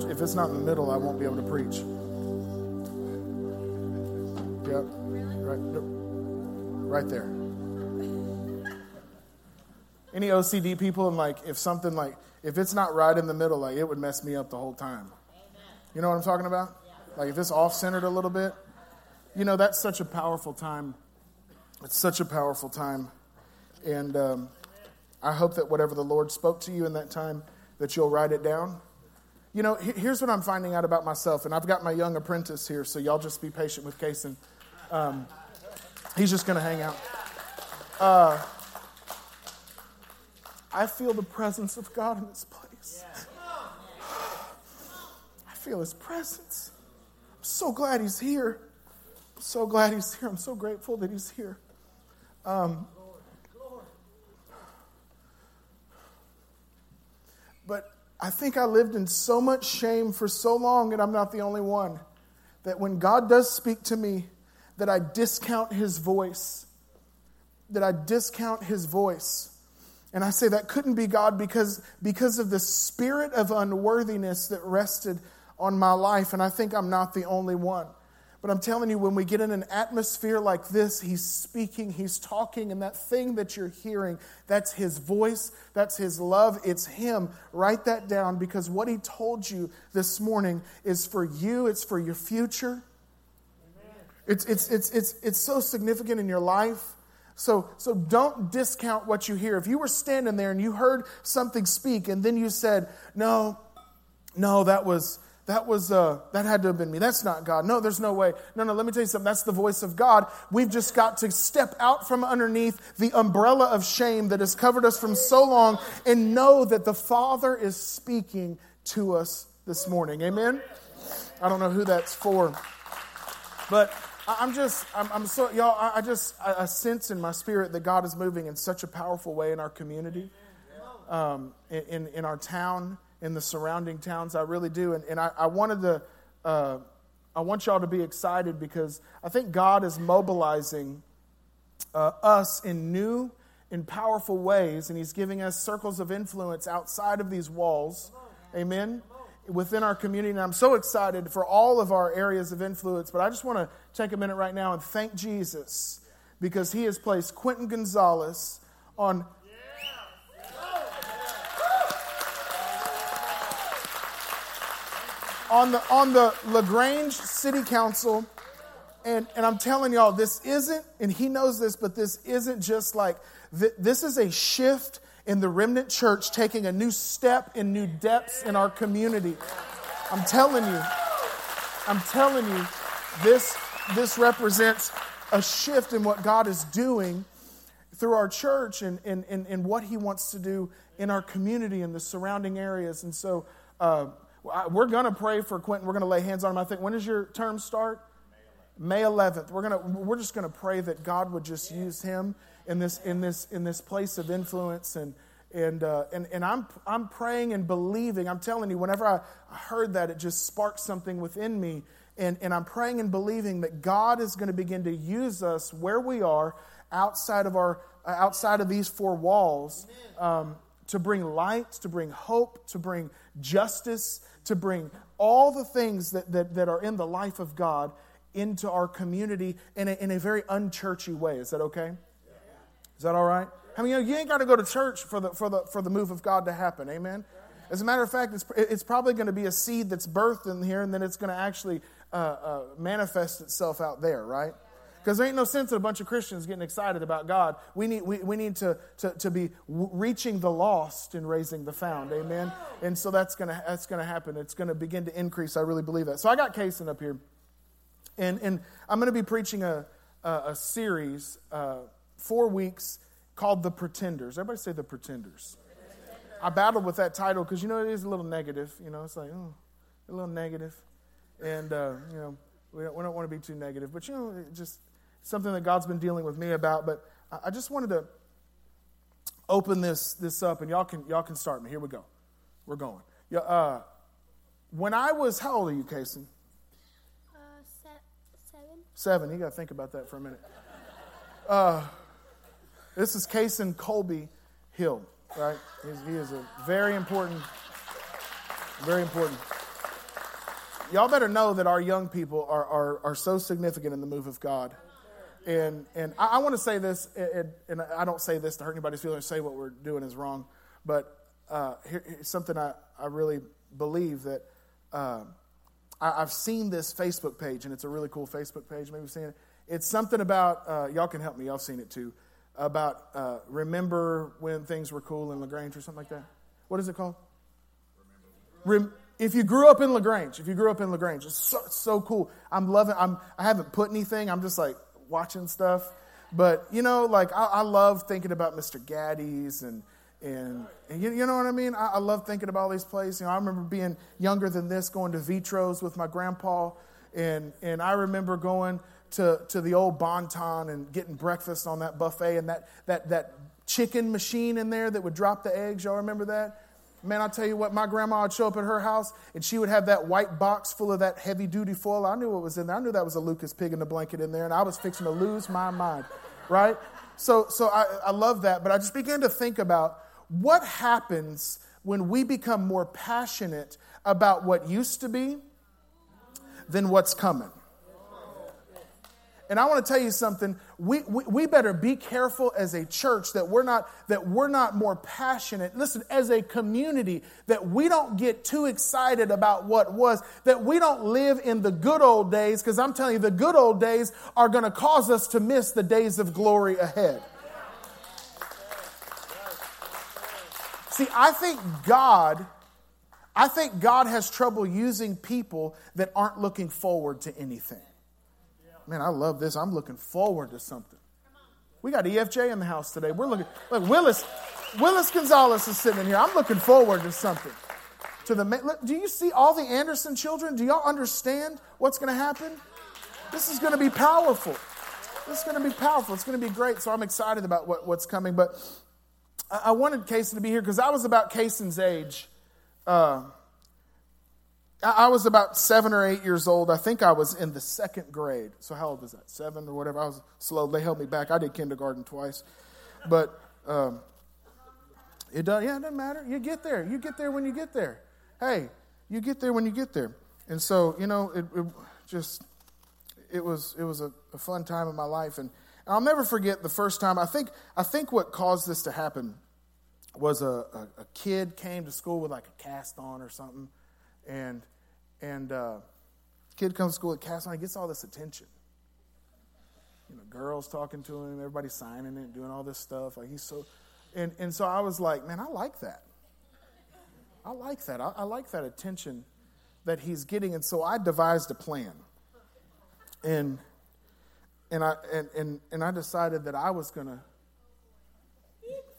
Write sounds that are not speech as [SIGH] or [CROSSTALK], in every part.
That'll, if it's not in the middle, I won't be able to preach. Yep. Right, right there. Any OCD people, and like, if something like, if it's not right in the middle, like, it would mess me up the whole time. You know what I'm talking about? Like, if it's off centered a little bit, you know, that's such a powerful time. It's such a powerful time. And um, I hope that whatever the Lord spoke to you in that time, that you'll write it down. You know, here's what I'm finding out about myself, and I've got my young apprentice here, so y'all just be patient with Kason. Um, he's just going to hang out. Uh, I feel the presence of God in this place. I feel His presence. I'm so glad He's here. I'm so glad He's here. I'm so grateful that He's here. Um, but I think I lived in so much shame for so long, and I'm not the only one, that when God does speak to me, that I discount His voice. That I discount His voice. And I say that couldn't be God because, because of the spirit of unworthiness that rested on my life. And I think I'm not the only one. But I'm telling you, when we get in an atmosphere like this, He's speaking, He's talking, and that thing that you're hearing, that's His voice, that's His love, it's Him. Write that down because what He told you this morning is for you, it's for your future. It's, it's, it's, it's, it's so significant in your life. So, so don't discount what you hear. If you were standing there and you heard something speak and then you said, no, no, that was, that was, uh, that had to have been me. That's not God. No, there's no way. No, no, let me tell you something. That's the voice of God. We've just got to step out from underneath the umbrella of shame that has covered us from so long and know that the Father is speaking to us this morning. Amen? I don't know who that's for, but I'm just, I'm, I'm so, y'all, I, just, I, sense in my spirit that God is moving in such a powerful way in our community, um, in, in our town, in the surrounding towns. I really do. And, and I, I wanted to, uh, I want y'all to be excited because I think God is mobilizing uh, us in new in powerful ways, and He's giving us circles of influence outside of these walls. Amen within our community. And I'm so excited for all of our areas of influence. But I just want to take a minute right now and thank Jesus because he has placed Quentin Gonzalez on. On the, on the LaGrange City Council, and, and I'm telling y'all, this isn't, and he knows this, but this isn't just like, this is a shift in the remnant church taking a new step in new depths in our community. I'm telling you, I'm telling you, this, this represents a shift in what God is doing through our church and, and, and, and what He wants to do in our community and the surrounding areas. And so uh, we're going to pray for Quentin. We're going to lay hands on him. I think, when does your term start? May 11th. We're, gonna, we're just going to pray that God would just use him in this, in this, in this place of influence. And, and, uh, and, and I'm, I'm praying and believing. I'm telling you, whenever I heard that, it just sparked something within me. And, and I'm praying and believing that God is going to begin to use us where we are outside of, our, uh, outside of these four walls um, to bring light, to bring hope, to bring justice, to bring all the things that, that, that are in the life of God into our community in a, in a very unchurchy way. Is that okay? Is that all right? I mean, you, know, you ain't got to go to church for the, for, the, for the move of God to happen. Amen? As a matter of fact, it's, it's probably going to be a seed that's birthed in here, and then it's going to actually uh, uh, manifest itself out there, right? Because there ain't no sense in a bunch of Christians getting excited about God. We need, we, we need to, to, to be reaching the lost and raising the found. Amen? And so that's going to that's gonna happen. It's going to begin to increase. I really believe that. So I got Kason up here. And, and I'm going to be preaching a, a, a series, uh, four weeks, called The Pretenders. Everybody say The Pretenders. I battled with that title because, you know, it is a little negative. You know, it's like, oh, a little negative. And, uh, you know, we don't, we don't, want to be too negative. But, you know, just something that God's been dealing with me about. But I, just wanted to open this, this up, and y'all can, y'all can start me. Here we go. We're going. Yeah, uh, when I was, how old are you, Casey? Seven. Seven. You got to think about that for a minute. Uh, this is Kason Colby Hill, right? He's, he is a very important, Very important. Y'all better know that our young people are, are, are so significant in the move of God. And, and I, I want to say this, and, and, I don't say this to hurt anybody's feelings, say what we're doing is wrong, but uh, here, here's something I, I really believe that uh, I, have seen this Facebook page, and it's a really cool Facebook page. Maybe you've seen it. It's something about, uh, y'all can help me, y'all seen it too, about uh, remember when things were cool in LaGrange or something like that. What is it called? Rem- if you grew up in LaGrange, if you grew up in LaGrange, it's so, so cool. I'm loving. I'm. I haven't put anything. I'm just like watching stuff. But you know, like I, I love thinking about Mr. Gatti's and and, and you, you, know what I mean. I, I, love thinking about all these places. You know, I remember being younger than this, going to Vitros with my grandpa, and and I remember going to to the old Bon-Ton and getting breakfast on that buffet and that that that chicken machine in there that would drop the eggs. Y'all remember that? Man, I'll tell you what, my grandma would show up at her house and she would have that white box full of that heavy duty foil. I knew what was in there. I knew that was a Lucas pig in the blanket in there, and I was fixing to lose my mind, right? So, so I, I love that, but I just began to think about what happens when we become more passionate about what used to be than what's coming. And I want to tell you something. We, we, we, better be careful as a church that we're not that we're not more passionate. Listen, as a community, that we don't get too excited about what was, that we don't live in the good old days, because I'm telling you, the good old days are going to cause us to miss the days of glory ahead. See, I think God, I think God has trouble using people that aren't looking forward to anything man, I love this. I'm looking forward to something. We got EFJ in the house today. We're looking, look, Willis, Willis Gonzalez is sitting in here. I'm looking forward to something. To the, do you see all the Anderson children? Do y'all understand what's going to happen? This is going to be powerful. This is going to be powerful. It's going to be great. So I'm excited about what, what's coming. But I, I wanted Kason to be here because I was about Kason's age. Uh, I was about seven or eight years old. I think I was in the second grade. So how old was that? Seven or whatever. I was slow. They held me back. I did kindergarten twice, but um, it does. Yeah, it doesn't matter. You get there. You get there when you get there. Hey, you get there when you get there. And so you know, it, it just it was it was a, a, fun time in my life, and I'll never forget the first time. I think I think what caused this to happen was a, a, a kid came to school with like a cast on or something and and uh, kid comes to school at Castle, and he gets all this attention. You know, girls talking to him, everybody signing it, doing all this stuff. Like he's so, and and so I was like, man, I like that. I like that. I, I like that attention that he's getting, and so I devised a plan. And and I and and, and I decided that I was gonna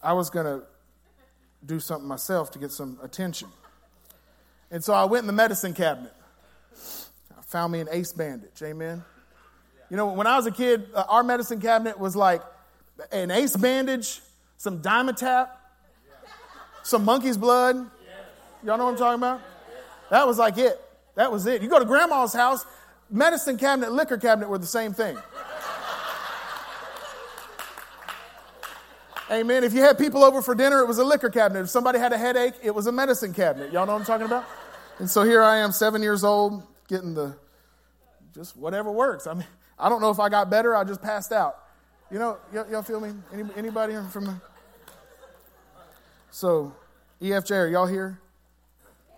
I was gonna do something myself to get some attention. And so I went in the medicine cabinet. I found me an ace bandage. Amen. You know, when I was a kid, uh, our medicine cabinet was like an ace bandage, some Dimetapp, some monkey's blood. Y'all know what I'm talking about? That was like it. That was it. You go to grandma's house, medicine cabinet, liquor cabinet were the same thing. Amen. If you had people over for dinner, it was a liquor cabinet. If somebody had a headache, it was a medicine cabinet. Y'all know what I'm talking about? And so here I am, seven years old, getting the just whatever works. I mean, I don't know if I got better. I just passed out. You know, y- y'all feel me? Any, anybody from the? So, EFJ, are y'all here?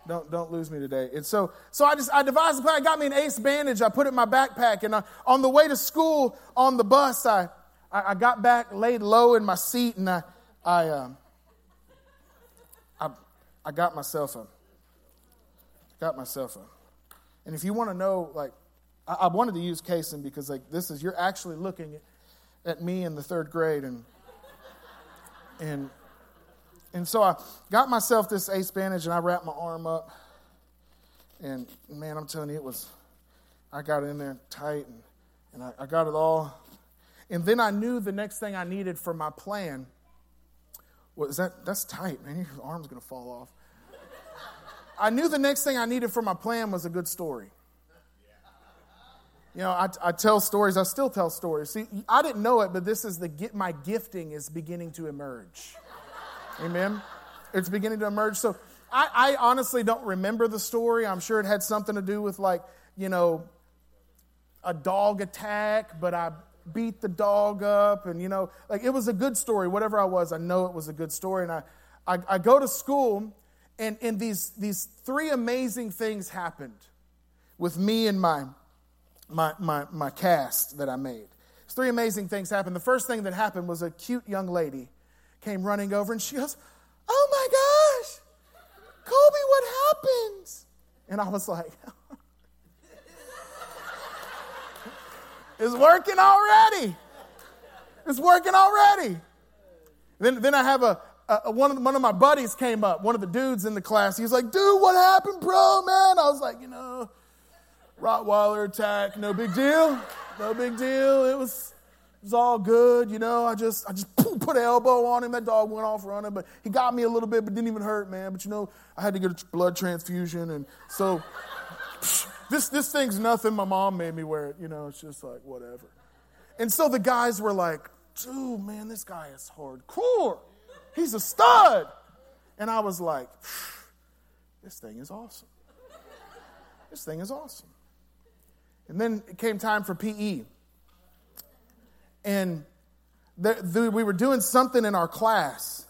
Don't don't lose me today. And so so I just I devised a plan. I got me an ace bandage. I put it in my backpack, and I, on the way to school on the bus, I, I, I got back, laid low in my seat, and I I um, I, I got myself a got myself a. And if you want to know, like, I, I wanted to use Kason because, like, this is, you're actually looking at me in the third grade. And, and, and so I got myself this ace bandage and I wrapped my arm up. And man, I'm telling you, it was, I got in there tight and, and I, I got it all. And then I knew the next thing I needed for my plan was that, that's tight, man. Your arm's to fall off. I knew the next thing I needed for my plan was a good story. You know, I, I tell stories. I still tell stories. See, I didn't know it, but this is the my gifting is beginning to emerge. Amen. It's beginning to emerge. So I, I honestly don't remember the story. I'm sure it had something to do with, like, you know, a dog attack, but I beat the dog up. And, you know, like it was a good story. Whatever I was, I know it was a good story. And I, I, I go to school, and, and these, these three amazing things happened with me and my, my, my, my cast that I made. Three amazing things happened. The first thing that happened was a cute young lady came running over and she goes, Oh my gosh, Colby, what happened? And I was like, [LAUGHS] It's working already. It's working already. Then, then I have a, a, one, of the, one of my buddies came up, one of the dudes in the class. He was like, dude, what happened, bro, man? I was like, you know, Rottweiler attack, no big deal. No big deal. It was, it was all good, you know. I just, I just [LAUGHS] put an elbow on him. That dog went off running, but he got me a little bit, but didn't even hurt, man. But you know, I had to get a blood transfusion, and so [LAUGHS] this, this thing's nothing. My mom made me wear it. You know, it's just like, whatever. And so the guys were like, dude, man, this guy is hardcore. He's a stud. And I was like, [SIGHS] this thing is awesome. This thing is awesome. And then it came time for PE. And the, the, we were doing something in our class.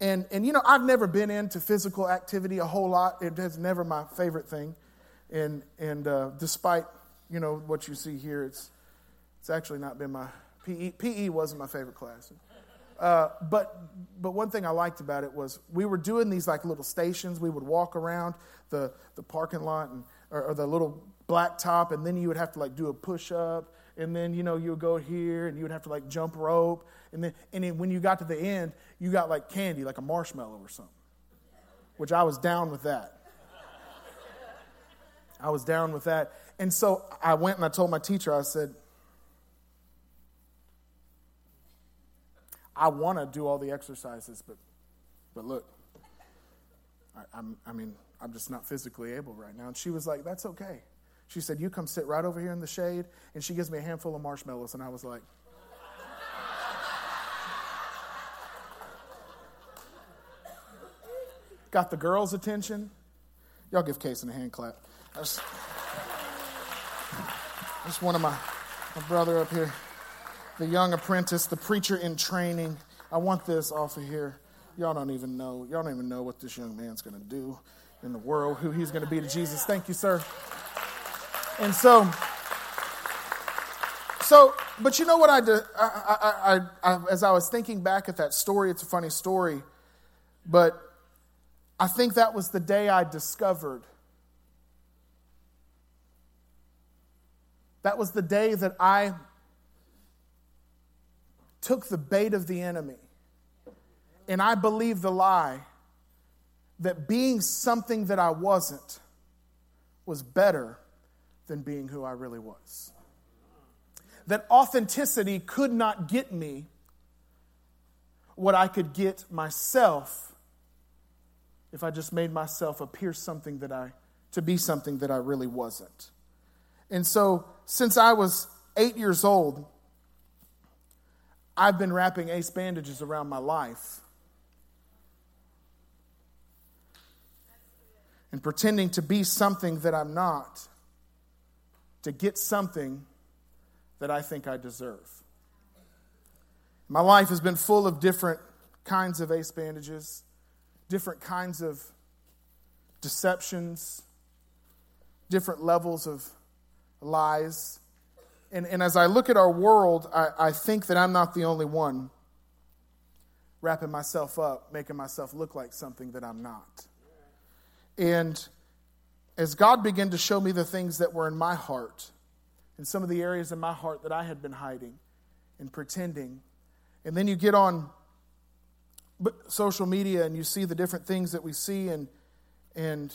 And, and, you know, I've never been into physical activity a whole lot. It is never my favorite thing. And, and uh, despite, you know, what you see here, it's, it's actually not been my PE. PE wasn't my favorite class. Uh, but but one thing I liked about it was we were doing these like little stations. We would walk around the the parking lot and or, or the little black top, and then you would have to like do a push up, and then you know you would go here, and you would have to like jump rope, and then and then when you got to the end, you got like candy, like a marshmallow or something, which I was down with that. I was down with that. And so I went and I told my teacher, I said, I want to do all the exercises, but, but look, I, I'm, I mean, I'm just not physically able right now. And she was like, That's okay. She said, You come sit right over here in the shade. And she gives me a handful of marshmallows. And I was like, Got the girls' attention. Y'all give Case a hand clap. Just, just one of my, my brother up here, the young apprentice, the preacher in training. I want this off of here. Y'all don't even know. Y'all don't even know what this young man's going to do in the world, who he's going to be to Jesus. Thank you, sir. And so, so, but you know what I did? I, I, I, as I was thinking back at that story, it's a funny story, but I think that was the day I discovered That was the day that I took the bait of the enemy and I believed the lie that being something that I wasn't was better than being who I really was. That authenticity could not get me what I could get myself if I just made myself appear something that I to be something that I really wasn't. And so, since I was eight years old, I've been wrapping ace bandages around my life and pretending to be something that I'm not to get something that I think I deserve. My life has been full of different kinds of ace bandages, different kinds of deceptions, different levels of lies. And, and as I look at our world, I, I think that I'm not the only one wrapping myself up, making myself look like something that I'm not. And as God began to show me the things that were in my heart, and some of the areas in my heart that I had been hiding and pretending, and then you get on social media and you see the different things that we see, and, and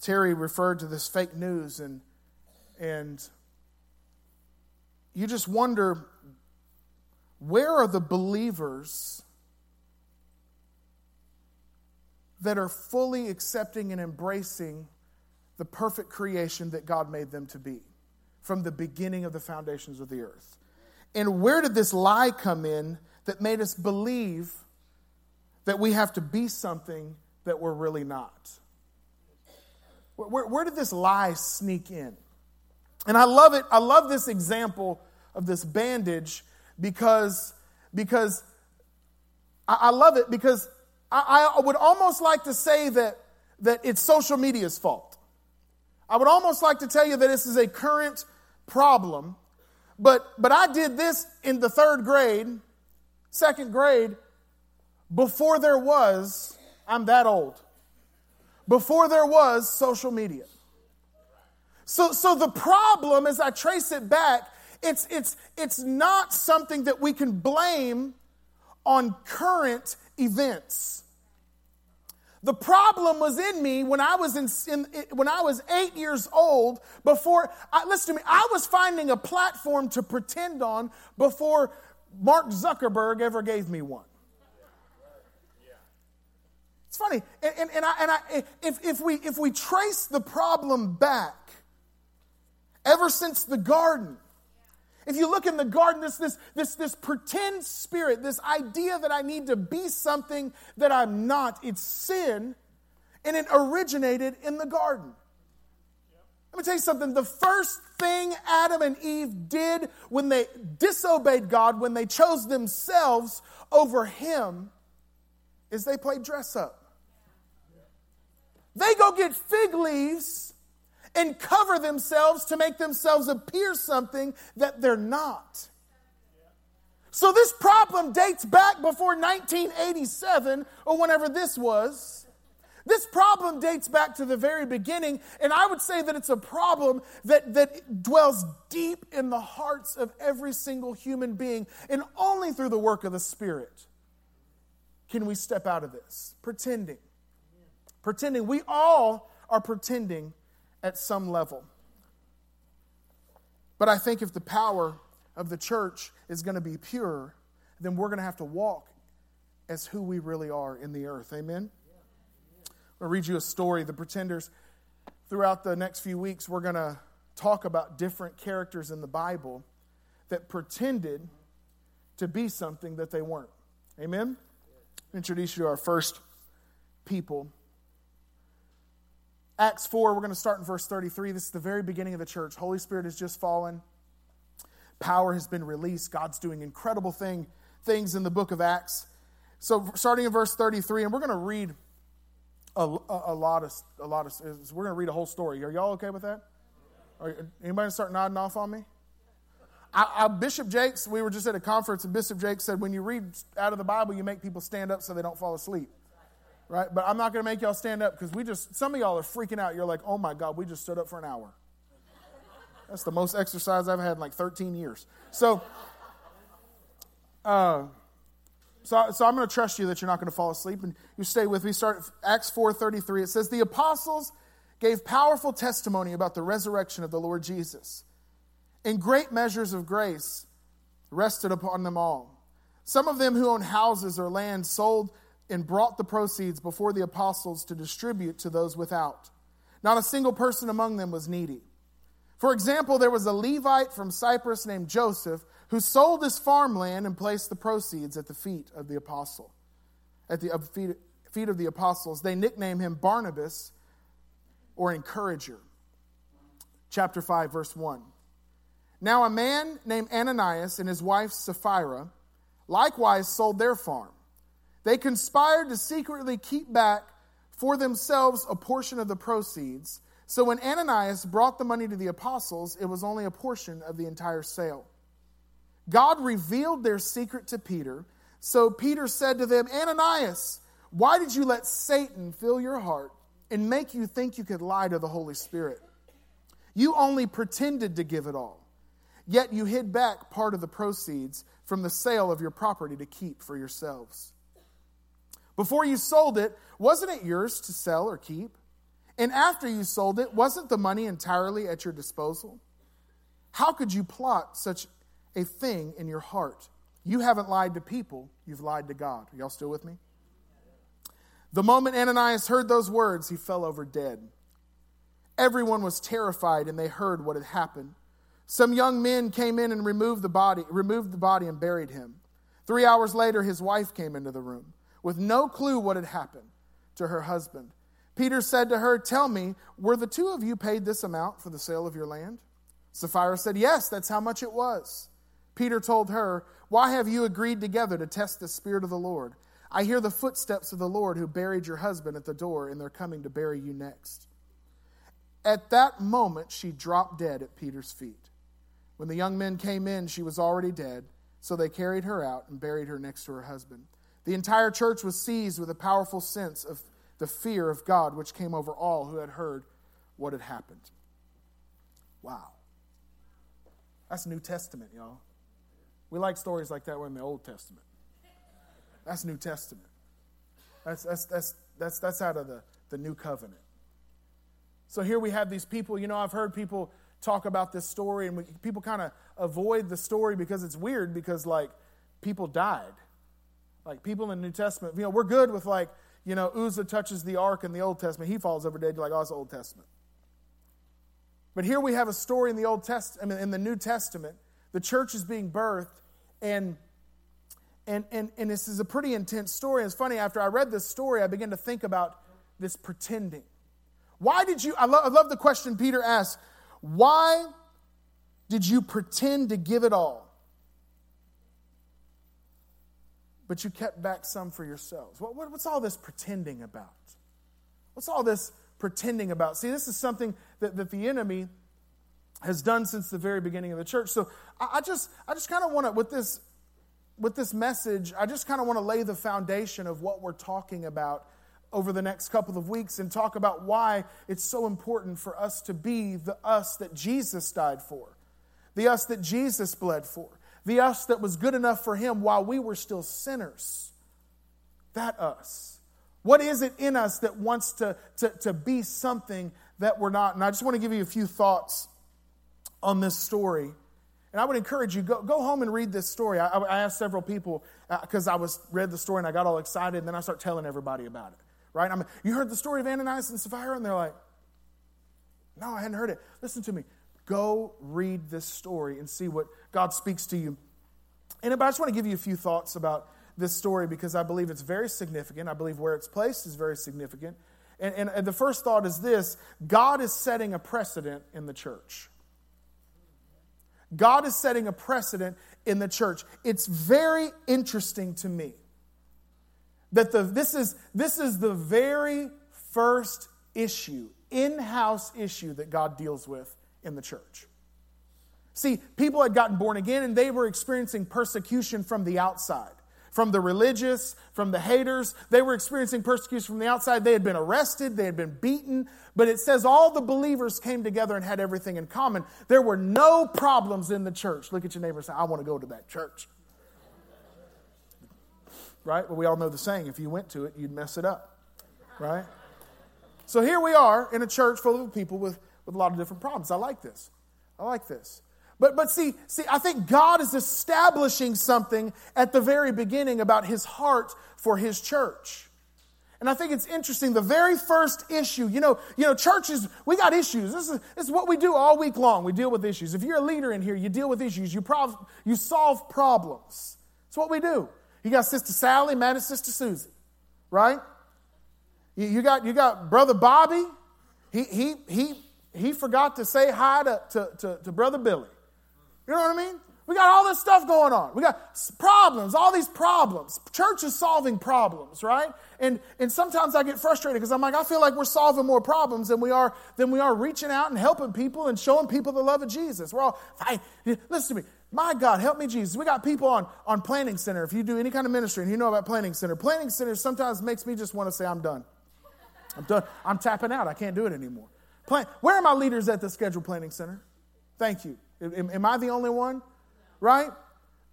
Terry referred to this fake news, and and you just wonder where are the believers that are fully accepting and embracing the perfect creation that God made them to be from the beginning of the foundations of the earth? And where did this lie come in that made us believe that we have to be something that we're really not? Where, where, did this lie sneak in? And I love it. I love this example of this bandage because, because I, I love it because I, I would almost like to say that, that it's social media's fault. I would almost like to tell you that this is a current problem, but, but I did this in the third grade, second grade, before there was, I'm that old, before there was social media. So, so the problem, as I trace it back, it's, it's, it's not something that we can blame on current events. The problem was in me when I was in, in, when I was eight years old. Before, I, listen to me, I was finding a platform to pretend on before Mark Zuckerberg ever gave me one. It's funny, and, and, and, I, and I, if, if, we, if we trace the problem back, ever since the garden, if you look in the garden, this, this, this, this pretend spirit, this idea that I need to be something that I'm not, it's sin, and it originated in the garden. Let me tell you something. The first thing Adam and Eve did when they disobeyed God, when they chose themselves over Him, is they played dress up. They go get fig leaves and cover themselves to make themselves appear something that they're not. So this problem dates back before 1987 or whenever this was. This problem dates back to the very beginning, and I would say that it's a problem that, that dwells deep in the hearts of every single human being, and only through the work of the Spirit can we step out of this. Pretending. Pretending. We all are pretending at some level. But I think if the power of the church is going to be pure, then we're going to have to walk as who we really are in the earth. Amen? I'll read you a story. The pretenders, throughout the next few weeks, we're going to talk about different characters in the Bible that pretended to be something that they weren't. Amen? Introduce you to our first people Acts 4, we're going to start in verse 33. This is the very beginning of the church. Holy Spirit has just fallen. Power has been released. God's doing incredible thing, things in the book of Acts. So, starting in verse 33, and we're going to read a, a, a lot of, a lot of, we're going to read a whole story. Are y'all okay with that? Are, anybody start nodding off on me? I, I, Bishop Jakes, we were just at a conference, and Bishop Jakes said, when you read out of the Bible, you make people stand up so they don't fall asleep right? But I'm not going to make y'all stand up because we just, some of y'all are freaking out. You're like, oh my God, we just stood up for an hour. That's the most exercise I've had in like 13 years. So, uh, so, so I'm going to trust you that you're not going to fall asleep and you stay with me. Start Acts 4:33. It says the apostles gave powerful testimony about the resurrection of the Lord Jesus. And great measures of grace rested upon them all. Some of them who owned houses or land sold and brought the proceeds before the apostles to distribute to those without. Not a single person among them was needy. For example, there was a Levite from Cyprus named Joseph who sold his farmland and placed the proceeds at the feet of the apostle. At the feet, of the apostles, they nicknamed him Barnabas or encourager. Chapter 5, verse 1. Now, a man named Ananias and his wife Sapphira likewise sold their farm they conspired to secretly keep back for themselves a portion of the proceeds. So when Ananias brought the money to the apostles, it was only a portion of the entire sale. God revealed their secret to Peter. So Peter said to them, Ananias, why did you let Satan fill your heart and make you think you could lie to the Holy Spirit? You only pretended to give it all, yet you hid back part of the proceeds from the sale of your property to keep for yourselves. Before you sold it, wasn't it yours to sell or keep? And after you sold it, wasn't the money entirely at your disposal? How could you plot such a thing in your heart? You haven't lied to people, you've lied to God. Are y'all still with me? The moment Ananias heard those words, he fell over dead. Everyone was terrified and they heard what had happened. Some young men came in and removed the body, removed the body and buried him. 3 hours later his wife came into the room with no clue what had happened. to her husband. Peter said to her, Tell me, were the two of you paid this amount for the sale of your land? Sapphira said, Yes, that's how much it was. Peter told her, Why have you agreed together to test the Spirit of the Lord? I hear the footsteps of the Lord who buried your husband at the door, and they're coming to bury you next. At that moment, she dropped dead at Peter's feet. When the young men came in, she was already dead, so they carried her out and buried her next to her husband. The entire church was seized with a powerful sense of the fear of God, which came over all who had heard what had happened. Wow. That's New Testament, y'all. We like stories like that We're in the Old Testament. That's New Testament. That's, that's, that's, that's, that's out of the, the New Covenant. So here we have these people. You know, I've heard people talk about this story, and we, people kind of avoid the story because it's weird because, like, people died. Like, people in the New Testament, you know, we're good with, like, you know, Uzzah touches the ark in the Old Testament. He falls over dead. You're like, oh, it's Old Testament. But here we have a story in the Old Testament, I mean, in the New Testament. The church is being birthed, and and, and, and this is a pretty intense story. It's funny, after I read this story, I began to think about this pretending. Why did you, I love, I love the question Peter asked, why did you pretend to give it all? But you kept back some for yourselves. What, what, what's all this pretending about? What's all this pretending about? See, this is something that, that the enemy has done since the very beginning of the church. So I, I just, I just kind of want to, with this with this message, I just kind of want to lay the foundation of what we're talking about over the next couple of weeks and talk about why it's so important for us to be the us that Jesus died for, the us that Jesus bled for, the us that was good enough for Him while we were still sinners. That us. What is it in us that wants to, to, to be something that we're not? And I just want to give you a few thoughts on this story and I would encourage you, go, go home and read this story. I, I asked several people, because uh, I was read the story and I got all excited, and then I start telling everybody about it. Right? I'm, you heard the story of Ananias and Sapphira? And they're like, no, I hadn't heard it. Listen to me. Go read this story and see what God speaks to you. And I just want to give you a few thoughts about this story because I believe it's very significant. I believe where it's placed is very significant. And, and, and the first thought is this God is setting a precedent in the church. God is setting a precedent in the church. It's very interesting to me that the, this, is, this is the very first issue, in house issue, that God deals with in the church. See, people had gotten born again and they were experiencing persecution from the outside from the religious, from the haters. They were experiencing persecution from the outside. They had been arrested, they had been beaten, but it says all the believers came together and had everything in common. There were no problems in the church. Look at your neighbor and say, I want to go to that church. Right? Well, we all know the saying if you went to it, you'd mess it up. Right? So here we are in a church full of people with, with a lot of different problems. I like this. I like this. But, but see, see, I think God is establishing something at the very beginning about his heart for his church. And I think it's interesting. The very first issue, you know, you know, churches, we got issues. This is, this is what we do all week long. We deal with issues. If you're a leader in here, you deal with issues. You, prov- you solve problems. That's what we do. You got Sister Sally, at Sister Susie, right? You, you, got, you got Brother Bobby. He, he, he, he forgot to say hi to, to, to, to Brother Billy. You know what I mean? We got all this stuff going on. We got problems, all these problems. Church is solving problems, right? And and sometimes I get frustrated because I'm like, I feel like we're solving more problems than we are than we are reaching out and helping people and showing people the love of Jesus. We're all I, listen to me. My God, help me, Jesus. We got people on, on Planning Center. If you do any kind of ministry and you know about Planning Center, Planning Center sometimes makes me just want to say, I'm done. I'm done. I'm tapping out. I can't do it anymore. Plan, where are my leaders at the Schedule Planning Center? Thank you. Am, am I the only one? Right?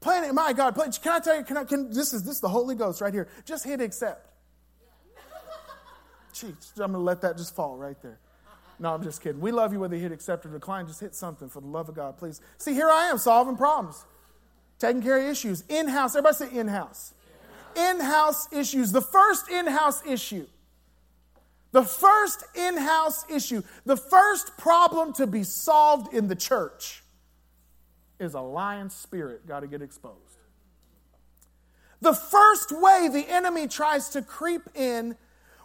Planning, my God, can I tell you, can I, can, this is this is the Holy Ghost right here. Just hit accept. Jeez, I'm going to let that just fall right there. No, I'm just kidding. We love you whether you hit accept or decline. Just hit something for the love of God, please. See, here I am solving problems, taking care of issues. In house, everybody say in house. In house issues. The first in house issue the first in house issue, the first problem to be solved in the church is a lying spirit got to get exposed. The first way the enemy tries to creep in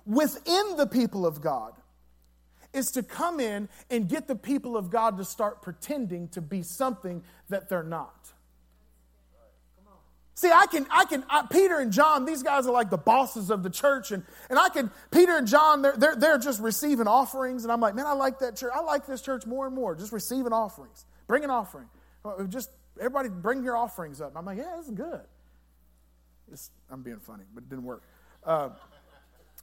within the people of God is to come in and get the people of God to start pretending to be something that they're not. See, I can, I can, I, Peter and John, these guys are like the bosses of the church. And, and I can, Peter and John, they're, they're, they're just receiving offerings. And I'm like, man, I like that church. I like this church more and more, just receiving offerings. Bring an offering. Just, everybody bring your offerings up. I'm like, yeah, this is good. It's, I'm being funny, but it didn't work. Uh,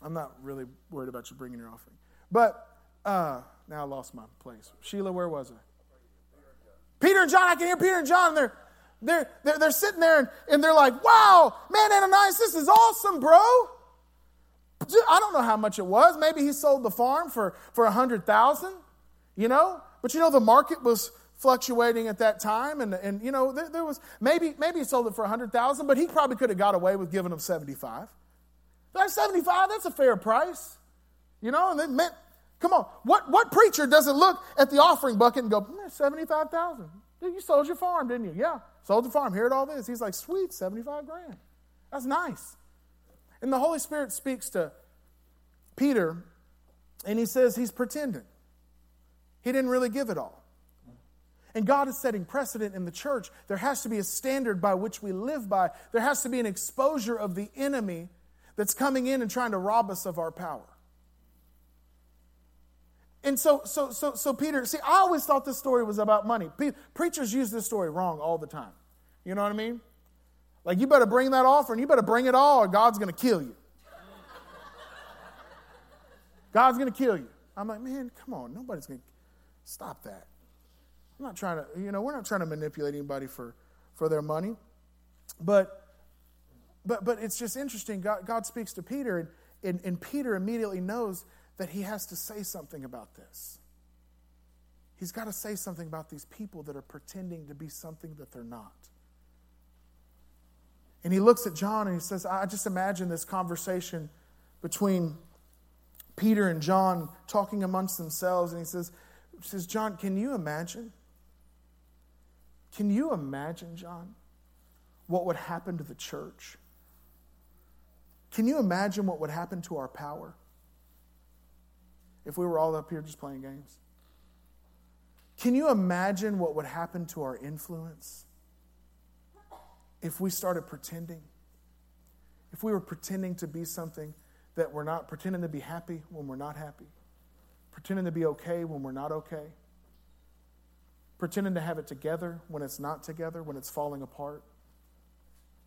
I'm not really worried about you bringing your offering. But uh, now I lost my place. Sheila, where was I? Peter and John, I can hear Peter and John. They're, they're, they're, they're sitting there and, and they're like, wow, man, Ananias, this is awesome, bro. I don't know how much it was. Maybe he sold the farm for, for 100000 you know? But you know, the market was fluctuating at that time. And, and you know, there, there was maybe, maybe he sold it for 100000 but he probably could have got away with giving him 75 That's 75 that's a fair price. You know, and it meant, come on, what, what preacher doesn't look at the offering bucket and go, 75000 Dude, you sold your farm, didn't you? Yeah, sold the farm, heard all this. He's like, sweet, 75 grand. That's nice. And the Holy Spirit speaks to Peter, and he says he's pretending. He didn't really give it all. And God is setting precedent in the church. There has to be a standard by which we live by, there has to be an exposure of the enemy that's coming in and trying to rob us of our power. And so, so, so, so Peter, see, I always thought this story was about money. Pe- preachers use this story wrong all the time. You know what I mean? Like, you better bring that offering, you better bring it all, or God's going to kill you. God's going to kill you. I'm like, man, come on, nobody's going to stop that. I'm not trying to, you know, we're not trying to manipulate anybody for, for their money. But, but, but it's just interesting. God, God speaks to Peter, and, and, and Peter immediately knows that he has to say something about this. He's got to say something about these people that are pretending to be something that they're not. And he looks at John and he says, I just imagine this conversation between Peter and John talking amongst themselves. And he says, he says John, can you imagine? Can you imagine, John, what would happen to the church? Can you imagine what would happen to our power? If we were all up here just playing games? Can you imagine what would happen to our influence if we started pretending? If we were pretending to be something that we're not, pretending to be happy when we're not happy, pretending to be okay when we're not okay, pretending to have it together when it's not together, when it's falling apart,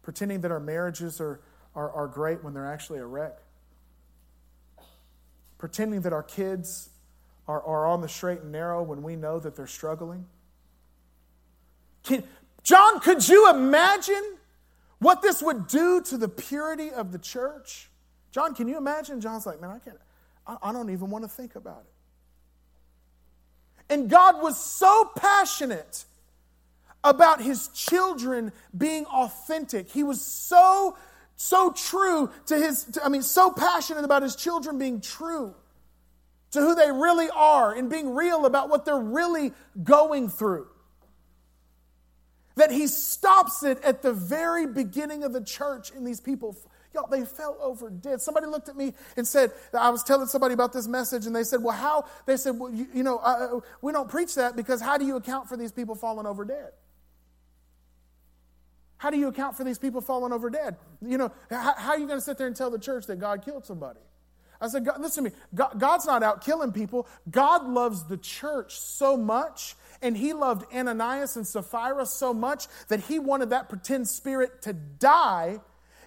pretending that our marriages are, are, are great when they're actually a wreck pretending that our kids are, are on the straight and narrow when we know that they're struggling? Can, John, could you imagine what this would do to the purity of the church? John, can you imagine? John's like, man, I can't, I, I don't even want to think about it. And God was so passionate about his children being authentic. He was so so true to his, to, I mean, so passionate about his children being true to who they really are and being real about what they're really going through. That he stops it at the very beginning of the church, and these people, y'all, they fell over dead. Somebody looked at me and said, I was telling somebody about this message, and they said, Well, how? They said, Well, you, you know, uh, we don't preach that because how do you account for these people falling over dead? How do you account for these people falling over dead? You know, how, how are you going to sit there and tell the church that God killed somebody? I said, God, listen to me. God, God's not out killing people. God loves the church so much, and He loved Ananias and Sapphira so much that He wanted that pretend spirit to die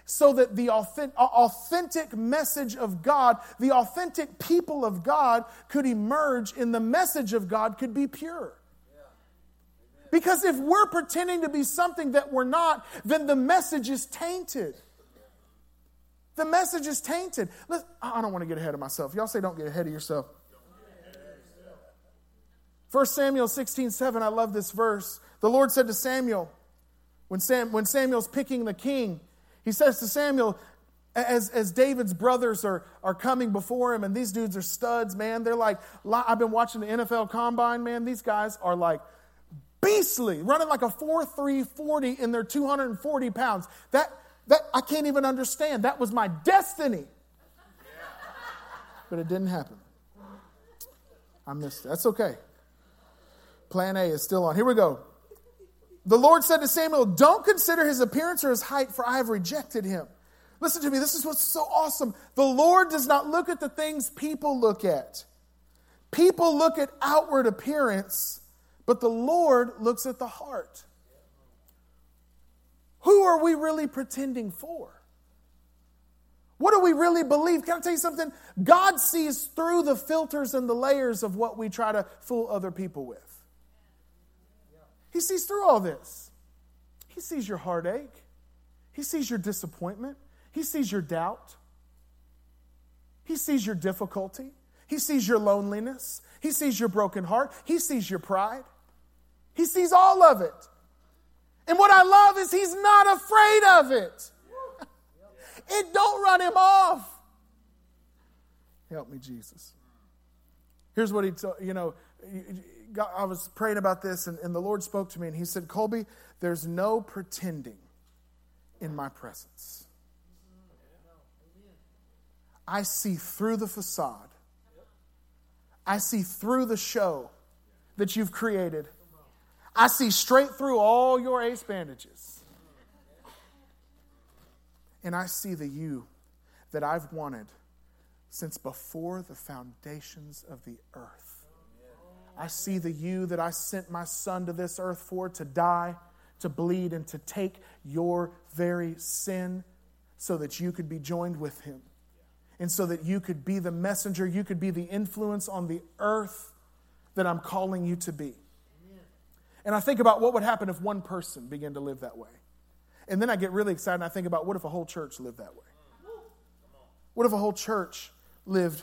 so that the authentic message of God, the authentic people of God could emerge and the message of God could be pure. Because if we're pretending to be something that we're not, then the message is tainted. The message is tainted. Listen, I don't want to get ahead of myself. Y'all say don't get ahead of yourself. 1 Samuel 16, 7, I love this verse. The Lord said to Samuel, when, Sam, when Samuel's picking the king, he says to Samuel, as, as David's brothers are, are coming before him, and these dudes are studs, man. They're like, I've been watching the NFL combine, man. These guys are like beastly, running like a 4 3 40 in their 240 pounds. That, that I can't even understand. That was my destiny. but it didn't happen. I missed it. That's okay. Plan A is still on. Here we go. The Lord said to Samuel, Don't consider his appearance or his height, for I have rejected him. Listen to me, this is what's so awesome. The Lord does not look at the things people look at. People look at outward appearance, but the Lord looks at the heart. Who are we really pretending for? What do we really believe? Can I tell you something? God sees through the filters and the layers of what we try to fool other people with. He sees through all this. He sees your heartache, He sees your disappointment, He sees your doubt, He sees your difficulty, He sees your loneliness, He sees your broken heart, He sees your pride. He sees all of it. And what I love is He's not afraid of it. It don't run him off. Help me, Jesus. Here's what he told, you know, I was praying about this, and, and the Lord spoke to me, and He said, Colby, there's no pretending in my presence. I see through the facade, I see through the show that you've created. I see straight through all your ace bandages. And I see the you that I've wanted since before the foundations of the earth. I see the you that I sent my son to this earth for to die, to bleed, and to take your very sin so that you could be joined with him. And so that you could be the messenger, you could be the influence on the earth that I'm calling you to be. And I think about what would happen if one person began to live that way. And then I get really excited and I think about what if a whole church lived that way? What if a whole church lived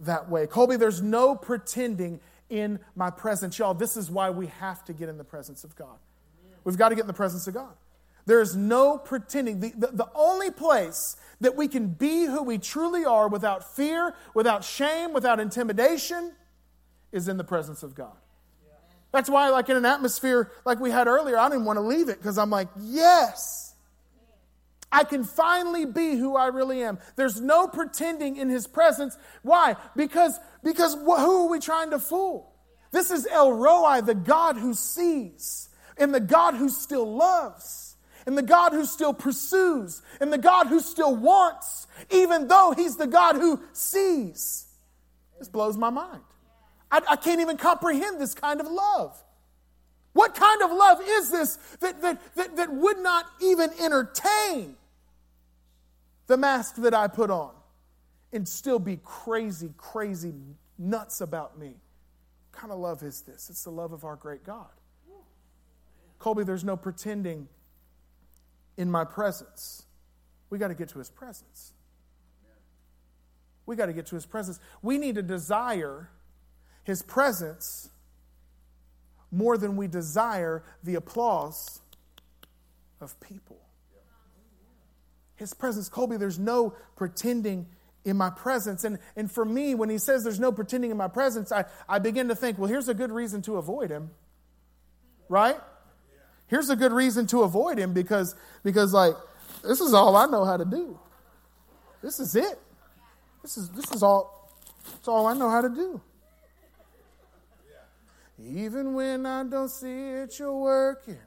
that way? Colby, there's no pretending in my presence. Y'all, this is why we have to get in the presence of God. We've got to get in the presence of God. There is no pretending. The, the, the, only place that we can be who we truly are without fear, without shame, without intimidation is in the presence of God. That's why, like in an atmosphere like we had earlier, I didn't want to leave it because I'm like, yes, I can finally be who I really am. There's no pretending in his presence. Why? Because because wh- who are we trying to fool? This is El Roi, the God who sees, and the God who still loves, and the God who still pursues, and the God who still wants, even though He's the God who sees. This blows my mind. I, I can't even comprehend this kind of love. What kind of love is this that, that, that, that would not even entertain the mask that I put on? and still be crazy, crazy nuts about me. What kind of love is this? It's the love of our great God. Colby, there's no pretending in my presence. We got to get to his presence. We got to get to his presence. We need to desire his presence more than we desire the applause of people. His presence, Colby, there's no pretending in my presence. And, and for me, when he says there's no pretending in my presence, I, I begin to think, well, here's a good reason to avoid him. Right? Here's a good reason to avoid him because, because like, this is all I know how to do. This is it. This is, this is all, it's all I know how to do. Even when I don't see it, you're working.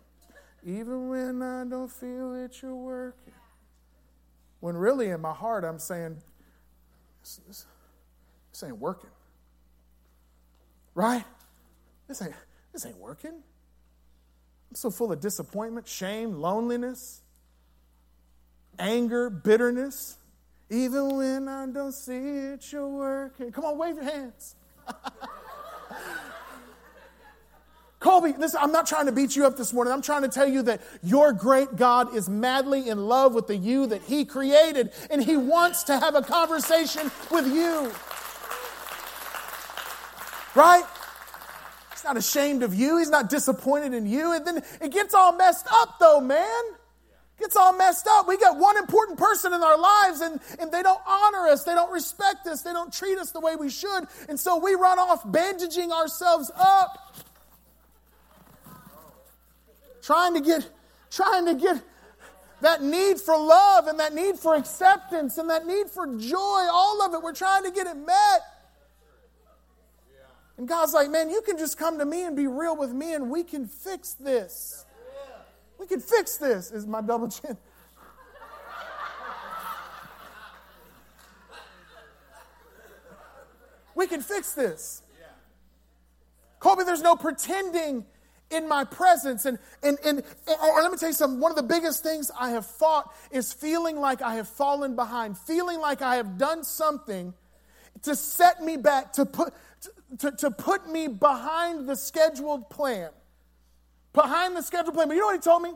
Even when I don't feel it, you're working. When really in my heart, I'm saying, this, this, this ain't working. Right? This ain't, this ain't working. I'm so full of disappointment, shame, loneliness, anger, bitterness. Even when I don't see it, you're working. Come on, wave your hands. [LAUGHS] Colby, listen, I'm not trying to beat you up this morning. I'm trying to tell you that your great God is madly in love with the you that He created, and He wants to have a conversation with you. Right? He's not ashamed of you. He's not disappointed in you. And then it gets all messed up, though, man. gets all messed up. We got one important person in our lives, and, and they don't honor us. They don't respect us. They don't treat us the way we should. And so we run off bandaging ourselves up trying to get, trying to get that need for love and that need for acceptance and that need for joy, all of it, we're trying to get it met. And God's like, man, you can just come to me and be real with me and we can fix this. We can fix this, is my double chin. We can fix this. Colby, there's no pretending in my presence. And, and, and, or let me tell you something. One of the biggest things I have fought is feeling like I have fallen behind, feeling like I have done something to set me back, to put, to, to put me behind the scheduled plan. Behind the scheduled plan. But you know what he told me?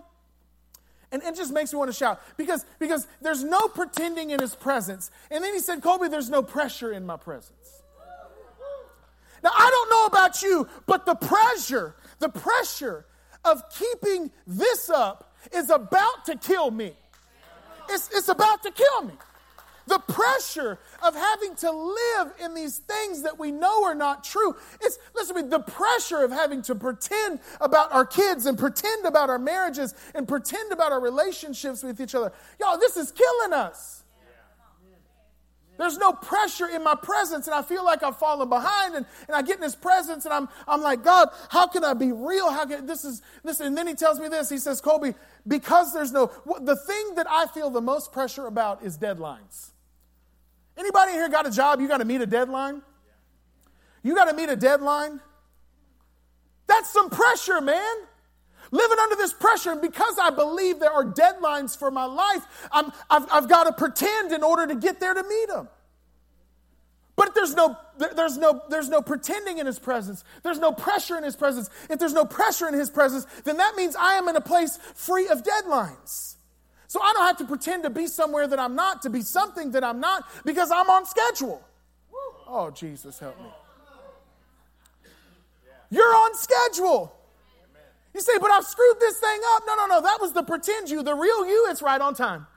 And it just makes me want to shout because, because there's no pretending in his presence. And then he said, Colby, there's no pressure in my presence. Now, I don't know about you, but the pressure, the pressure of keeping this up is about to kill me. It's, it's about to kill me. The pressure of having to live in these things that we know are not true. It's, listen to me, the pressure of having to pretend about our kids and pretend about our marriages and pretend about our relationships with each other. Y'all, this is killing us. There's no pressure in my presence, and I feel like I've fallen behind, and, and I get in his presence, and I'm, I'm like, God, how can I be real? How can this is this? And then he tells me this. He says, Colby, because there's no the thing that I feel the most pressure about is deadlines. Anybody here got a job? You got to meet a deadline? You got to meet a deadline? That's some pressure, man. Living under this pressure, and because I believe there are deadlines for my life, I'm, I've, I've got to pretend in order to get there to meet them. But there's no, there's, no, there's no pretending in his presence. There's no pressure in his presence. If there's no pressure in his presence, then that means I am in a place free of deadlines. So I don't have to pretend to be somewhere that I'm not, to be something that I'm not, because I'm on schedule. Oh, Jesus, help me. You're on schedule. You say, but I've screwed this thing up. No, no, no. That was the pretend you. The real you, it's right on time.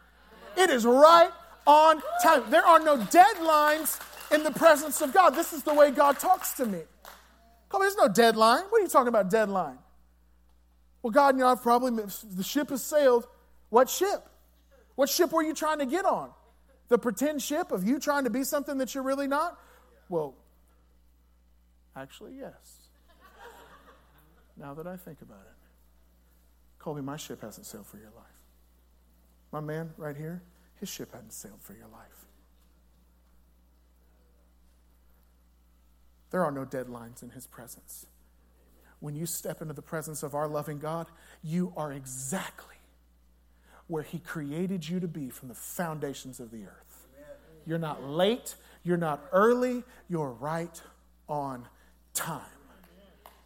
It is right on time. There are no deadlines in the presence of God. This is the way God talks to me. Come on, there's no deadline. What are you talking about, deadline? Well, God, you know, I've probably, missed. the ship has sailed. What ship? What ship were you trying to get on? The pretend ship of you trying to be something that you're really not? Well, actually, yes now that I think about it. Colby, my ship hasn't sailed for your life. My man right here, his ship hadn't sailed for your life. There are no deadlines in his presence. When you step into the presence of our loving God, you are exactly where he created you to be from the foundations of the earth. You're not late, you're not early, you're right on time.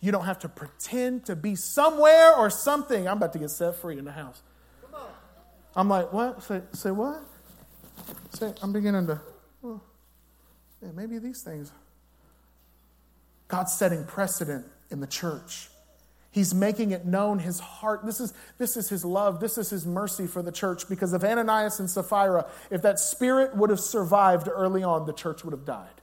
You don't have to pretend to be somewhere or something. I'm about to get set free in the house. I'm like, what? Say, say what? Say, I'm beginning to, well, yeah, maybe these things. God's setting precedent in the church. He's making it known his heart. This is, this is his love. This is his mercy for the church. Because of Ananias and Sapphira, if that spirit would have survived early on, the church would have died.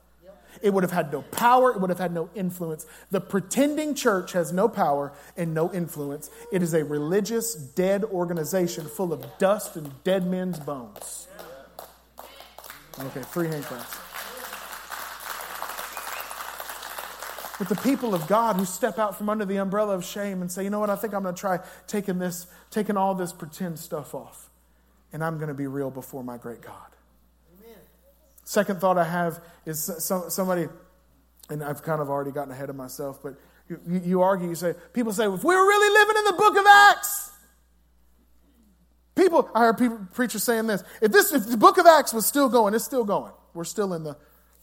It would have had no power, it would have had no influence. The pretending church has no power and no influence. It is a religious, dead organization full of dust and dead men's bones. Okay, free hand class. But the people of God who step out from under the umbrella of shame and say, you know what, I think I'm going to try taking this, taking all this pretend stuff off, and I'm going to be real before my great God. Second thought I have is somebody, and I've kind of already gotten ahead of myself, but you, you argue, you say, people say, if we were really living in the book of Acts, people, I heard people, preachers saying this, if this, if the book of Acts was still going, it's still going. We're still in the,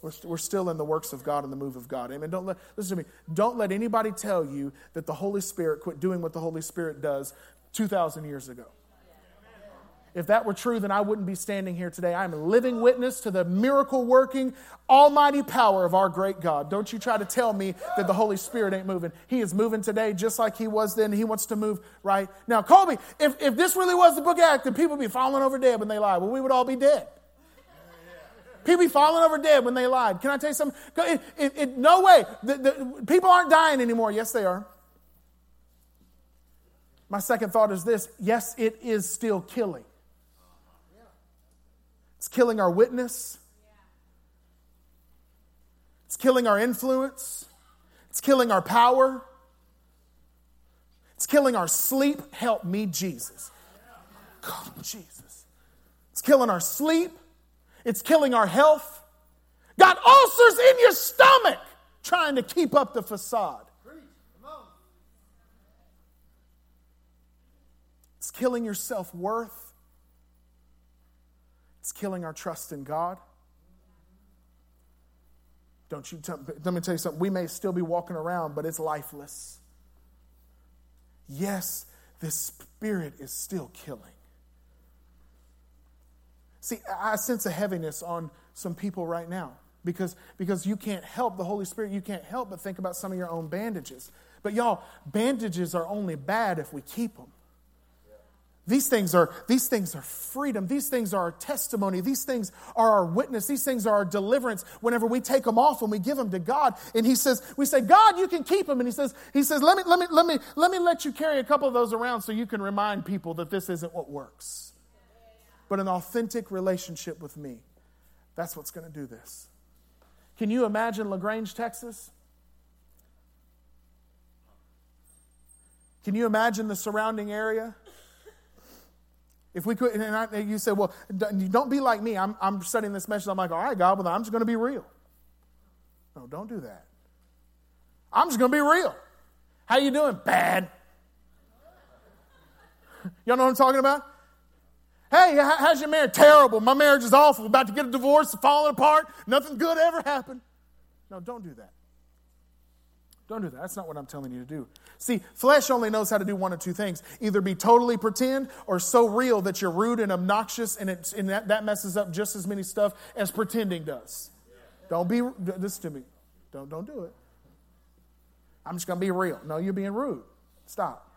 we're, we're still in the works of God and the move of God. Amen. Don't let, listen to me. Don't let anybody tell you that the Holy Spirit quit doing what the Holy Spirit does 2,000 years ago. If that were true, then I wouldn't be standing here today. I'm a living witness to the miracle working, almighty power of our great God. Don't you try to tell me that the Holy Spirit ain't moving. He is moving today just like He was then. He wants to move right now. Colby, if, if this really was the book of Acts, then people would be falling over dead when they lie. Well, we would all be dead. People be falling over dead when they lied. Can I tell you something? It, it, it, no way. The, the, people aren't dying anymore. Yes, they are. My second thought is this yes, it is still killing. It's killing our witness. It's killing our influence. It's killing our power. It's killing our sleep. Help me, Jesus. God, Jesus. It's killing our sleep. It's killing our health. Got ulcers in your stomach trying to keep up the facade. It's killing your self worth. It's killing our trust in God. Don't you tell, let me tell you something. We may still be walking around, but it's lifeless. Yes, this spirit is still killing. See, I sense a heaviness on some people right now because, because you can't help, the Holy Spirit, you can't help but think about some of your own bandages. But y'all, bandages are only bad if we keep them. These things are these things are freedom. These things are our testimony. These things are our witness. These things are our deliverance. Whenever we take them off and we give them to God, and He says, we say, God, you can keep them. And He says, He says, let me let me let me let me let you carry a couple of those around so you can remind people that this isn't what works. But an authentic relationship with me, that's what's going to do this. Can you imagine LaGrange, Texas? Can you imagine the surrounding area? If we could, and I, you say, well, don't be like me. I'm, I'm studying this message. I'm like, all right, God, well, I'm just going to be real. No, don't do that. I'm just going to be real. How you doing? Bad. [LAUGHS] Y'all know what I'm talking about? Hey, how's your marriage? Terrible. My marriage is awful. About to get a divorce, falling apart. Nothing good ever happened. No, don't do that. Don't do that. That's not what I'm telling you to do. See, flesh only knows how to do one of two things either be totally pretend or so real that you're rude and obnoxious, and, and that, that messes up just as many stuff as pretending does. Don't be, this to me. Don't, don't do it. I'm just going to be real. No, you're being rude. Stop.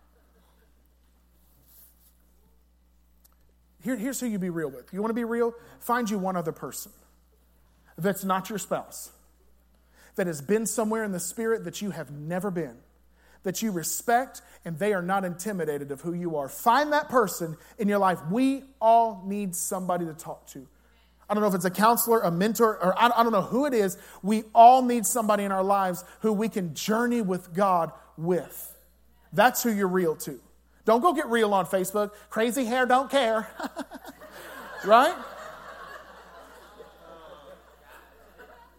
Here, here's who you be real with. You want to be real? Find you one other person that's not your spouse that has been somewhere in the spirit that you have never been, that you respect, and they are not intimidated of who you are. Find that person in your life. We all need somebody to talk to. I don't know if it's a counselor, a mentor, or I don't know who it is. We all need somebody in our lives who we can journey with God with. That's who you're real to. Don't go get real on Facebook. Crazy hair, don't care. [LAUGHS] right?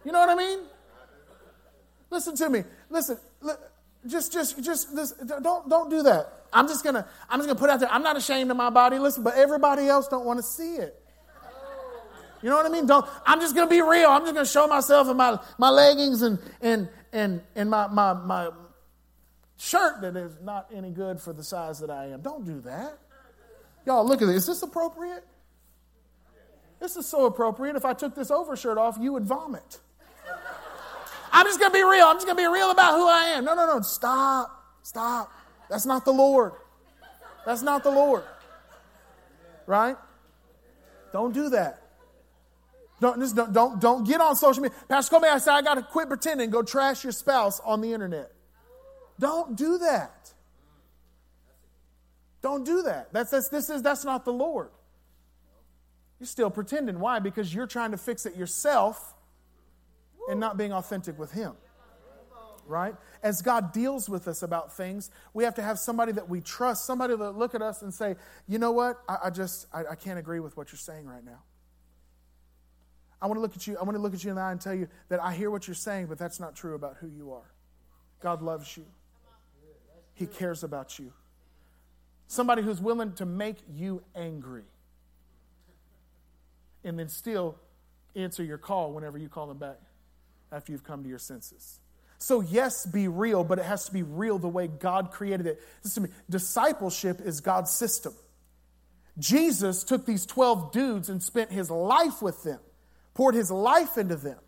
You know what I mean? Listen to me. Listen. Just, just, just, this, don't, don't do that. I'm just gonna, I'm just gonna put out there. I'm not ashamed of my body. Listen, but everybody else don't want to see it. You know what I mean? Don't. I'm just gonna be real. I'm just gonna show myself in my my leggings and and and and my my my shirt that is not any good for the size that I am. Don't do that. Y'all, look at this. Is this appropriate? This is so appropriate. If I took this overshirt off, you would vomit. I'm just going to be real. I'm just going to be real about who I am. No, no, no. Stop. Stop. That's not the Lord. That's not the Lord. Right? Don't do that. Don't, just don't, don't, don't get on social media. Pastor Colby, I said, I got to quit pretending. Go trash your spouse on the internet. Don't do that. Don't do that. That's, that's, this is, that's not the Lord. You're still pretending. Why? Because you're trying to fix it yourself and not being authentic with Him. Right? As God deals with us about things, we have to have somebody that we trust, somebody that look at us and say, you know what? I, I just, I, I can't agree with what you're saying right now. I want to look at you, I want to look at you in the eye and tell you that I hear what you're saying, but that's not true about who you are. God loves you. He cares about you. Somebody who's willing to make you angry and then still answer your call whenever you call them back after you've come to your senses. So, yes, be real, but it has to be real the way God created it. Listen discipleship is God's system. Jesus took these 12 dudes and spent his life with them, poured his life into them.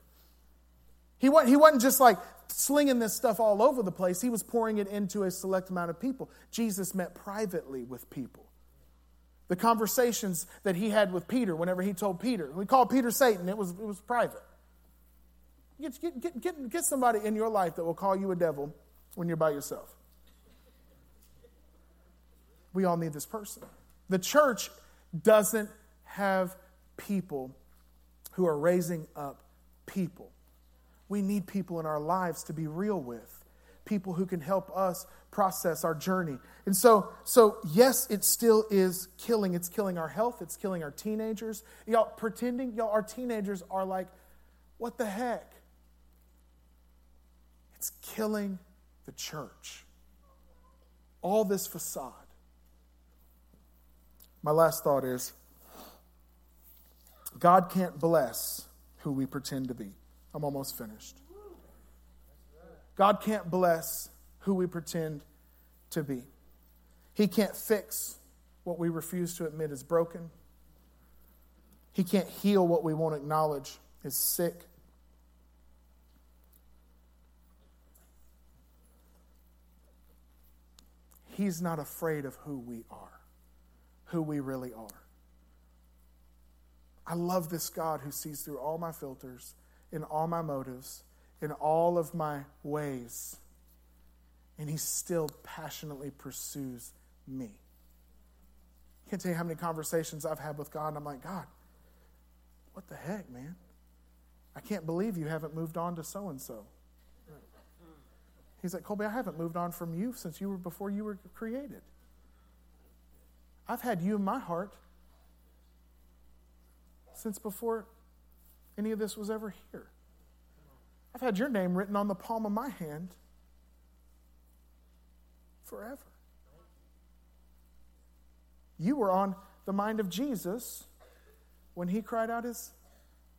He wasn't, he wasn't just like slinging this stuff all over the place, he was pouring it into a select amount of people. Jesus met privately with people. The conversations that he had with Peter whenever he told Peter, we called Peter Satan, it was, it was private. Get, get, get, get somebody in your life that will call you a devil when you're by yourself. We all need this person. The church doesn't have people who are raising up people. We need people in our lives to be real with, people who can help us process our journey. And so, so yes, it still is killing. It's killing our health. It's killing our teenagers. Y'all pretending, y'all, our teenagers are like, what the heck? It's killing the church. All this facade. My last thought is God can't bless who we pretend to be. I'm almost finished. God can't bless who we pretend to be. He can't fix what we refuse to admit is broken. He can't heal what we won't acknowledge is sick. He's not afraid of who we are, who we really are. I love this God who sees through all my filters, in all my motives, in all of my ways, and He still passionately pursues me. I can't tell you how many conversations I've had with God, and I'm like, God, what the heck, man? I can't believe you haven't moved on to so and so. He's like, Colby, I haven't moved on from you since you were before you were created. I've had you in my heart since before any of this was ever here. I've had your name written on the palm of my hand forever. You were on the mind of Jesus when he cried out his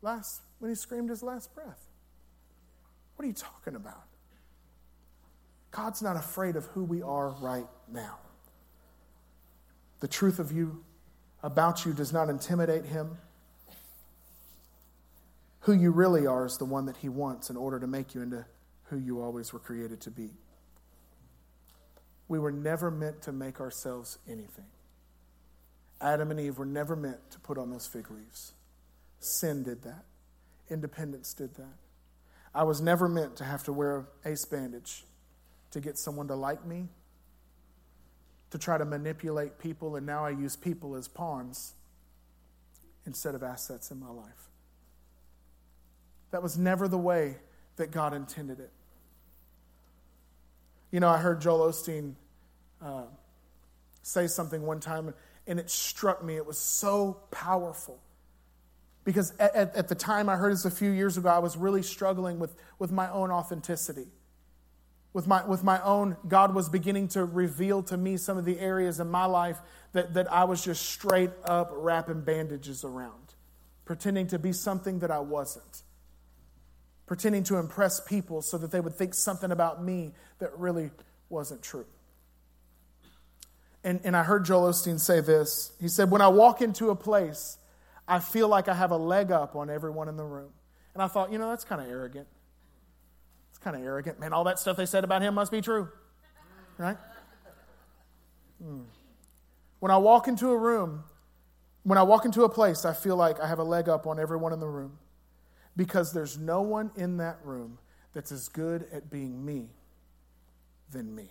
last, when he screamed his last breath. What are you talking about? God's not afraid of who we are right now. The truth of you, about you, does not intimidate him. Who you really are is the one that he wants in order to make you into who you always were created to be. We were never meant to make ourselves anything. Adam and Eve were never meant to put on those fig leaves. Sin did that. Independence did that. I was never meant to have to wear a ace bandage to get someone to like me, to try to manipulate people, and now I use people as pawns instead of assets in my life. That was never the way that God intended it. You know, I heard Joel Osteen uh, say something one time, and it struck me. It was so powerful. Because at, at, at the time I heard this a few years ago, I was really struggling with, with my own authenticity with my, with my own, God was beginning to reveal to me some of the areas in my life that, that I was just straight up wrapping bandages around, pretending to be something that I wasn't, pretending to impress people so that they would think something about me that really wasn't true. And, and I heard Joel Osteen say this. He said, When I walk into a place, I feel like I have a leg up on everyone in the room. And I thought, you know, that's kind of arrogant. Kind of arrogant. Man, all that stuff they said about him must be true. Right? Hmm. When I walk into a room, when I walk into a place, I feel like I have a leg up on everyone in the room because there's no one in that room that's as good at being me than me.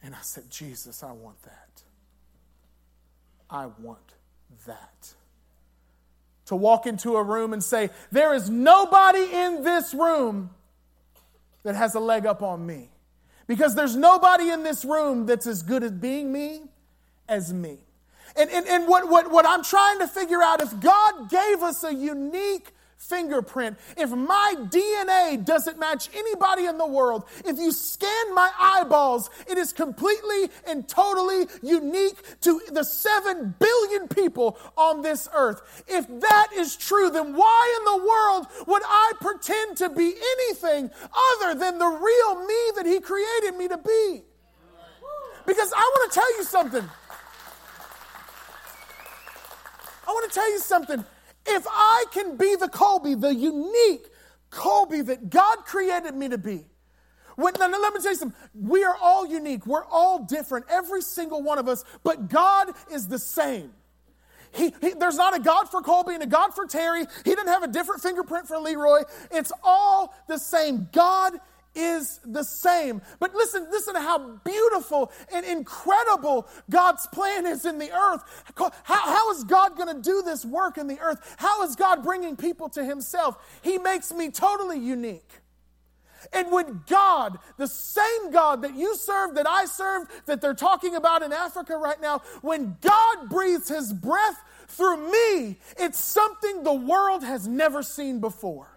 And I said, Jesus, I want that. I want that. To walk into a room and say, There is nobody in this room that has a leg up on me. Because there's nobody in this room that's as good at being me as me. And, and, and what, what, what I'm trying to figure out, if God gave us a unique fingerprint, if my DNA doesn't match anybody in the world, if you scan my eyeballs, it is completely and totally unique to the seven billion people on this earth. If that is true, then why in the world would I pretend to be anything other than the real me that He created me to be? Because I want to tell you something. I want to tell you something. If I can be the Colby, the unique Colby that God created me to be, when, now, let me tell you something. We are all unique. We're all different, every single one of us, but God is the same. He, he, there's not a God for Colby and a God for Terry. He didn't have a different fingerprint for Leroy. It's all the same. God is the same. But listen, listen to how beautiful and incredible God's plan is in the earth. How, how is God going to do this work in the earth? How is God bringing people to Himself? He makes me totally unique. And when God, the same God that you serve, that I serve, that they're talking about in Africa right now, when God breathes His breath through me, it's something the world has never seen before.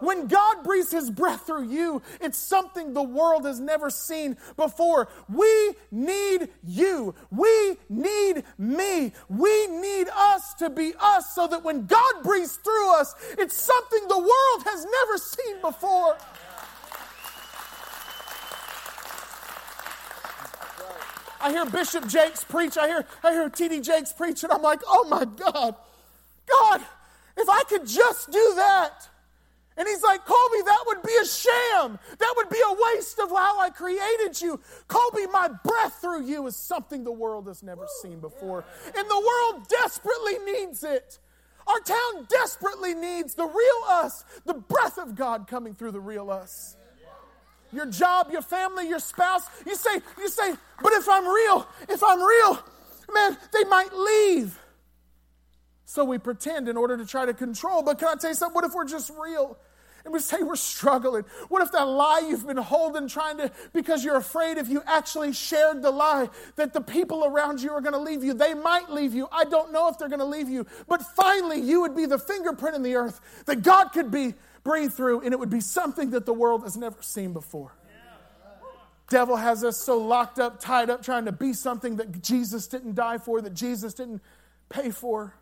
When God breathes His breath through you, it's something the world has never seen before. We need you. We need me. We need us to be us so that when God breathes through us, it's something the world has never seen before. I hear Bishop Jakes preach. I hear, I hear T.D. Jakes preach, and I'm like, oh my God, God, if I could just do that. And he's like, Colby, that would be a sham. That would be a waste of how I created you. Colby, my breath through you is something the world has never seen before. And the world desperately needs it. Our town desperately needs the real us, the breath of God coming through the real us your job, your family, your spouse. You say, you say, but if I'm real, if I'm real, man, they might leave. So we pretend in order to try to control. But can I tell you something? What if we're just real? And we say we're struggling. What if that lie you've been holding, trying to, because you're afraid if you actually shared the lie, that the people around you are going to leave you? They might leave you. I don't know if they're going to leave you. But finally, you would be the fingerprint in the earth that God could be breathe through, and it would be something that the world has never seen before. Devil has us so locked up, tied up, trying to be something that Jesus didn't die for, that Jesus didn't pay for.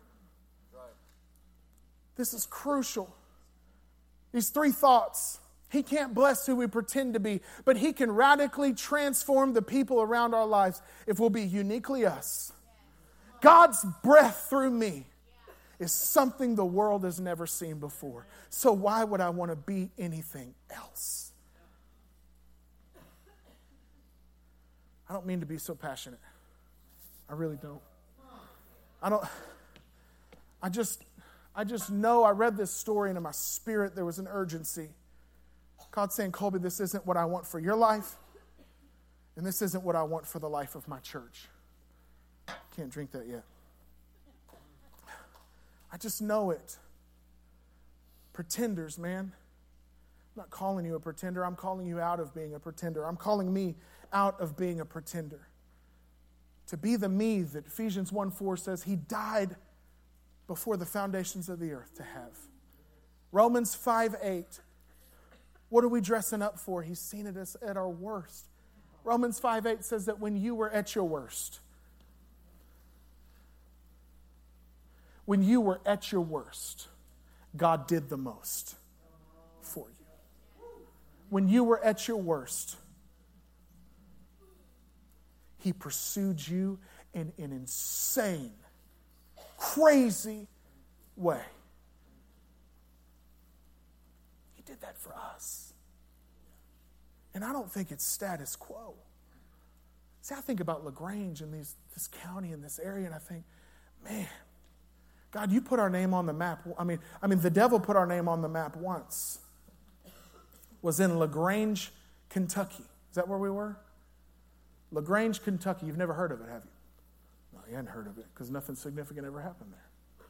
This is crucial. These three thoughts. He can't bless who we pretend to be, but He can radically transform the people around our lives if we'll be uniquely us. God's breath through me is something the world has never seen before. So, why would I want to be anything else? I don't mean to be so passionate. I really don't. I don't. I just, I just know I read this story and in my spirit there was an urgency. God saying, Colby, this isn't what I want for your life, and this isn't what I want for the life of my church. Can't drink that yet. I just know it. Pretenders, man. I'm not calling you a pretender. I'm calling you out of being a pretender. I'm calling me out of being a pretender. To be the me that Ephesians 1 4 says he died before the foundations of the earth to have. Romans 5 8. What are we dressing up for? He's seen it as at our worst. Romans 5 8 says that when you were at your worst, when you were at your worst, God did the most for you. When you were at your worst, He pursued you in an insane, crazy way. He did that for us. And I don't think it's status quo. See, I think about LaGrange and these, this county and this area, and I think, man, God, you put our name on the map. I mean, I mean, the devil put our name on the map once. Was in LaGrange, Kentucky. Is that where we were? LaGrange, Kentucky. You've never heard of it, have you? You hadn't heard of it because nothing significant ever happened there.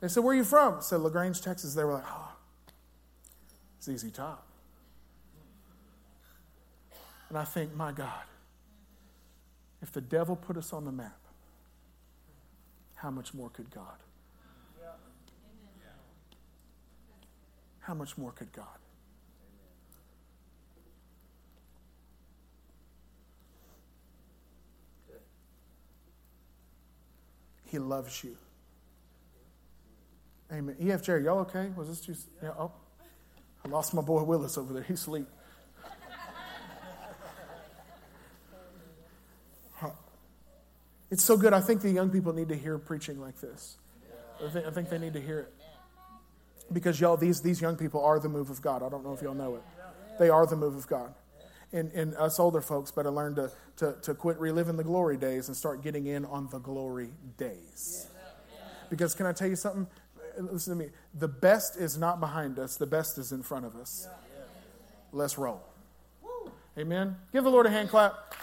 They said, Where are you from? I said, LaGrange, Texas. They were like, Oh, it's ZZ Top. And I think, my God, if the devil put us on the map, how much more could God? How much more could God? He loves you. Amen. EF Jerry, y'all okay? Was this just, yeah, oh. I lost my boy Willis over there. He's asleep. It's so good. I think the young people need to hear preaching like this. I think, I think they need to hear it. Because, y'all, these, these young people are the move of God. I don't know if y'all know it. They are the move of God. And, and us older folks better learn to, to, to quit reliving the glory days and start getting in on the glory days. Because, can I tell you something? Listen to me. The best is not behind us, the best is in front of us. let's roll. Amen. Give the Lord a hand clap.